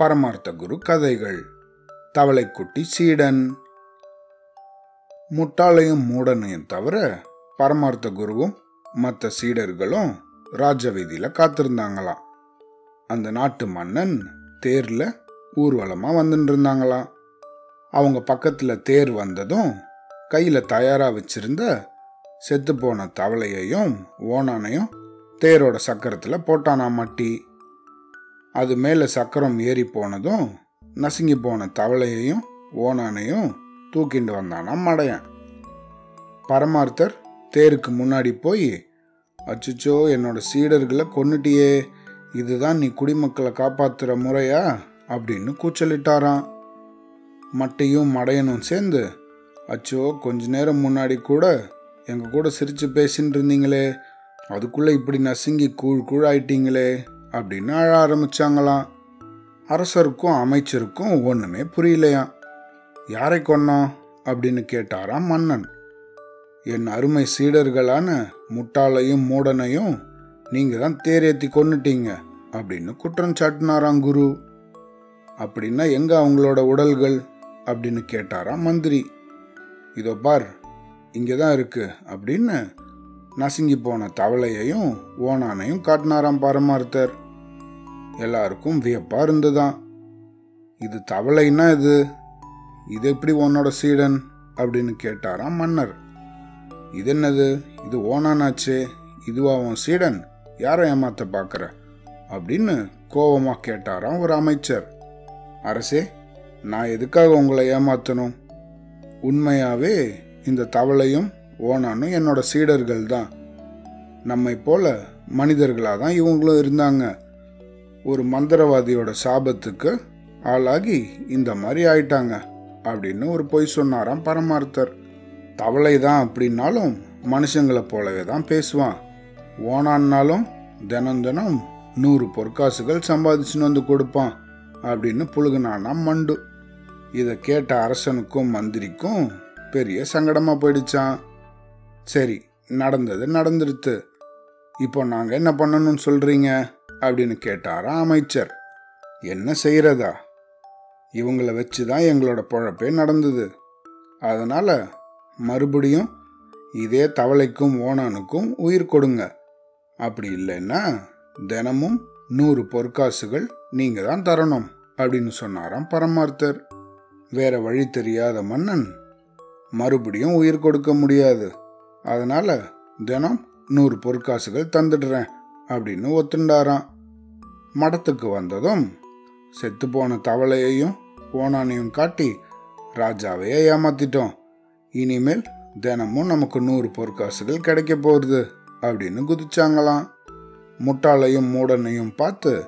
பரமார்த்த குரு கதைகள். தவளைக்குட்டி சீடன். முட்டாளையும் மூடனையும் தவிர பரமார்த்த குருவும் மற்ற சீடர்களும் ராஜவீதியில காத்திருந்தாங்களாம். அந்த நாட்டு மன்னன் தேர்ல ஊர்வலமா வந்துட்டு இருந்தாங்களாம் அவங்க பக்கத்துல தேர் வந்ததும் கையில தயாரா வச்சிருந்த செத்து போன தவளையையும் ஓனானையும் தேரோட சக்கரத்துல போட்டானா மட்டி. அது மேலே சக்கரம் ஏறி போனதும் நசுங்கி போன தவளையையும் ஓனானையும் தூக்கிண்டு வந்தானா மடையன். பரமார்த்தர் தேருக்கு முன்னாடி போய் அச்சுச்சோ என்னோட சீடர்களை கொன்னுட்டியே இதுதான் நீ குடிமக்களை காப்பாத்துற முறையா? அப்படின்னு கூச்சலிட்டாராம். மட்டையும் மடையனும் சேர்ந்து அச்சோ கொஞ்ச நேரம் முன்னாடி கூட எங்க கூட சிரிச்சு பேசின்னு இருந்தீங்களே அதுக்குள்ள இப்படி நசுங்கி கூழ் கூழாயிட்டீங்களே. அப்படின்னு அழ ஆரம்பிச்சாங்களாம். அரசருக்கும் அமைச்சருக்கும் ஒன்றுமே புரியலையாம். யாரை கொன்னோம்? அப்படின்னு கேட்டாராம் மன்னன். என் அருமை சீடர்களான முட்டாளையும் மூடனையும் நீங்கள் தான் தேரேத்தி கொன்னுட்டீங்க அப்படின்னு குற்றம் சாட்டினாராம் குரு. அப்படின்னா எங்க அவங்களோட உடல்கள்? அப்படின்னு கேட்டாராம் மந்திரி. இதோ பார் இங்கே தான் இருக்கு அப்படின்னு நசுங்கி போன தவளையையும் ஓனானையும் காட்டினாராம் பரமார்த்தர். எல்லாருக்கும் வியப்பா இருந்துதான். இது தவளைன்னா இது? இது எப்படி உன்னோட சீடன்? அப்படின்னு கேட்டாராம் மன்னர். இது என்னது? இது ஓனானாச்சே? இதுவா உன் சீடன்? யாரை ஏமாத்த பார்க்குற அப்படின்னு கோபமா கேட்டாராம் ஒரு அமைச்சர். அரசே நான் எதுக்காக உங்களை ஏமாத்தணும்? உண்மையாவே இந்த தவளையும் ஓனானும் என்னோட சீடர்கள் தான். நம்மை போல மனிதர்களாக தான் இவங்களும் இருந்தாங்க. ஒரு மந்திரவாதியோட சாபத்துக்கு ஆளாகி இந்த மாதிரி ஆயிட்டாங்க அப்படின்னு ஒரு பொய் சொன்னாராம் பரமார்த்தர். தவளை தான் அப்படின்னாலும் மனுஷங்களை போலவே தான் பேசுவான். ஓனான்னாலும் தினம் தினம் நூறு பொற்காசுகள் சம்பாதிச்சுன்னு வந்து கொடுப்பான் அப்படின்னு புழுகுனானா மண்டு. இதை கேட்ட அரசனுக்கும் மந்திரிக்கும் பெரிய சங்கடமாக போயிடுச்சான் சரி நடந்தது நடந்துடுத்து. இப்போ நாங்கள் என்ன பண்ணணும்னு சொல்கிறீங்க அப்படின்னு கேட்டாரா அமைச்சர். என்ன செய்கிறதா இவங்களை வச்சு தான் எங்களோட பொழப்பே நடந்தது. அதனால் மறுபடியும் இதே தவளைக்கும் ஓனானுக்கும் உயிர் கொடுங்க. அப்படி இல்லைன்னா தினமும் நூறு பொற்காசுகள் நீங்கள் தான் தரணும் அப்படின்னு சொன்னாராம் பரமார்த்தர். வேற வழி தெரியாத மன்னன் மறுபடியும் உயிர் கொடுக்க முடியாது. அதனால் தினம் நூறு பொற்காசுகள் தந்துடுறேன் அப்படின்னு ஒத்துண்டாராம். மடத்துக்கு வந்ததும் செத்துப்போன தவளையையும் ஓனானையும் காட்டி ராஜாவையே ஏமாத்திட்டோம். இனிமேல் தினமும் நமக்கு நூறு பொற்காசுகள் கிடைக்க போகிறது அப்படின்னு குதிச்சாங்களாம். முட்டாளையும் மூடனையும் பார்த்து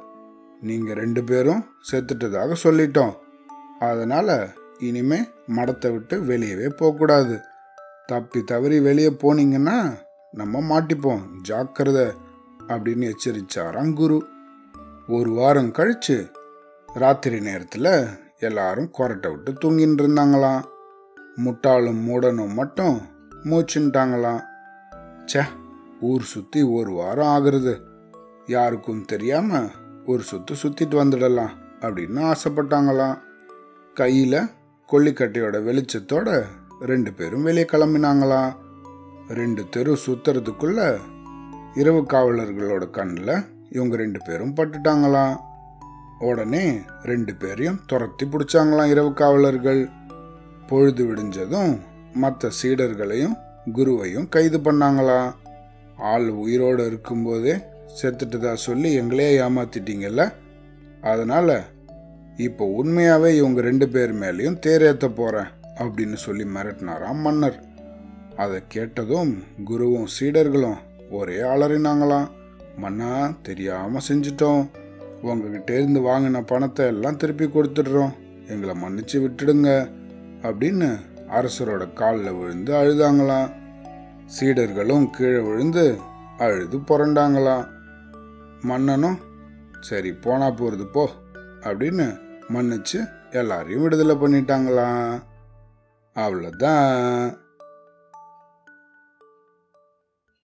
நீங்கள் ரெண்டு பேரும் செத்துட்டதாக சொல்லிட்டோம். அதனால் இனிமே மடத்தை விட்டு வெளியவே போகக்கூடாது. தப்பி தவறி வெளியே போனீங்கன்னா நம்ம மாட்டிப்போம். ஜாக்கிரதை அப்படின்னு எச்சரிச்சாராம் குரு. ஒரு வாரம் கழிச்சு ராத்திரி நேரத்தில் எல்லாரும் கொரட்டை விட்டு தூங்கின்னு இருந்தாங்களாம். முட்டாளும் மூடனும் மட்டும் மூச்சுன்ட்டாங்களாம். ச்சே ஊர் சுற்றி ஒரு வாரம் ஆகுறது. யாருக்கும் தெரியாம ஒரு சுற்று சுற்றிட்டு வந்துடலாம் அப்படின்னு ஆசைப்பட்டாங்களாம். கையில் கொல்லிக்கட்டையோட வெளிச்சத்தோட ரெண்டு பேரும் வெளியே கிளம்பினாங்களாம் ரெண்டு தெரு சுத்துறதுக்குள்ள இரவு காவலர்களோட கண்ணில் இவங்க ரெண்டு பேரும் பட்டுட்டாங்களாம் உடனே ரெண்டு பேரையும் துரத்தி பிடிச்சாங்களாம் இரவு காவலர்கள். பொழுது விடிஞ்சதும் மற்ற சீடர்களையும் குருவையும் கைது பண்ணாங்களாம் ஆள் உயிரோடு இருக்கும்போதே செத்துட்டதா சொல்லி எங்களே ஏமாத்திட்டீங்கல்ல? அதனால் இப்போ உண்மையாகவே இவங்க ரெண்டு பேர் மேலேயும் தேரேற்ற போகிறேன் அப்படின்னு சொல்லி மிரட்டினாராம் மன்னர். அதை கேட்டதும் குருவும் சீடர்களும் ஒரே அலறினாங்களாம் மன்னா தெரியாம செஞ்சிட்டோம். உங்ககிட்ட இருந்து வாங்கின பணத்தை எல்லாம் திருப்பி கொடுத்துடுறோம். எங்களை மன்னிச்சு விட்டுடுங்க அப்படின்னு அரசரோட காலில் விழுந்து அழுதாங்களாம். சீடர்களும் கீழே விழுந்து அழுது புரண்டாங்களாம். மன்னனும் சரி போனா போறது போ அப்படின்னு மன்னிச்சு எல்லாரையும் விடுதலை பண்ணிட்டாங்களாம். habla da.